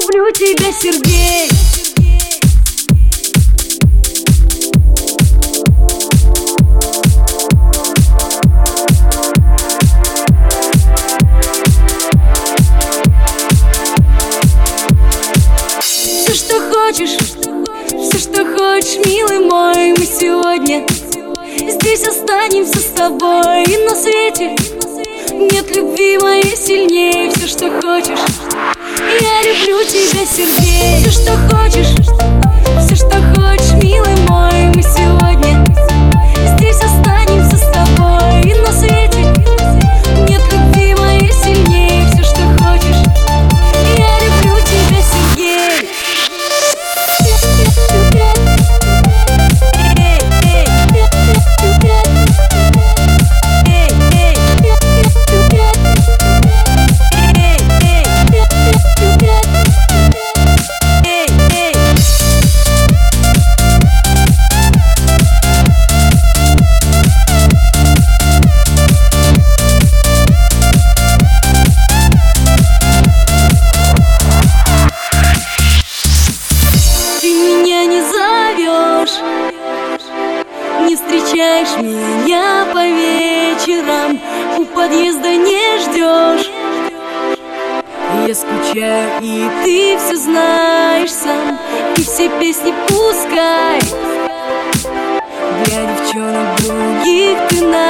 люблю тебя, Сергей хочешь, все, что хочешь, милый мой Мы сегодня здесь останемся с тобой. И на свете нет любви моей сильнее. Все, что хочешь. Я люблю тебя, Сергей. Все, что хочешь, все, что хочешь, милый мой встречаешь меня по вечерам У подъезда не ждешь. Я скучаю, и ты все знаешь сам И все песни пускай. Для девчонок других ты написал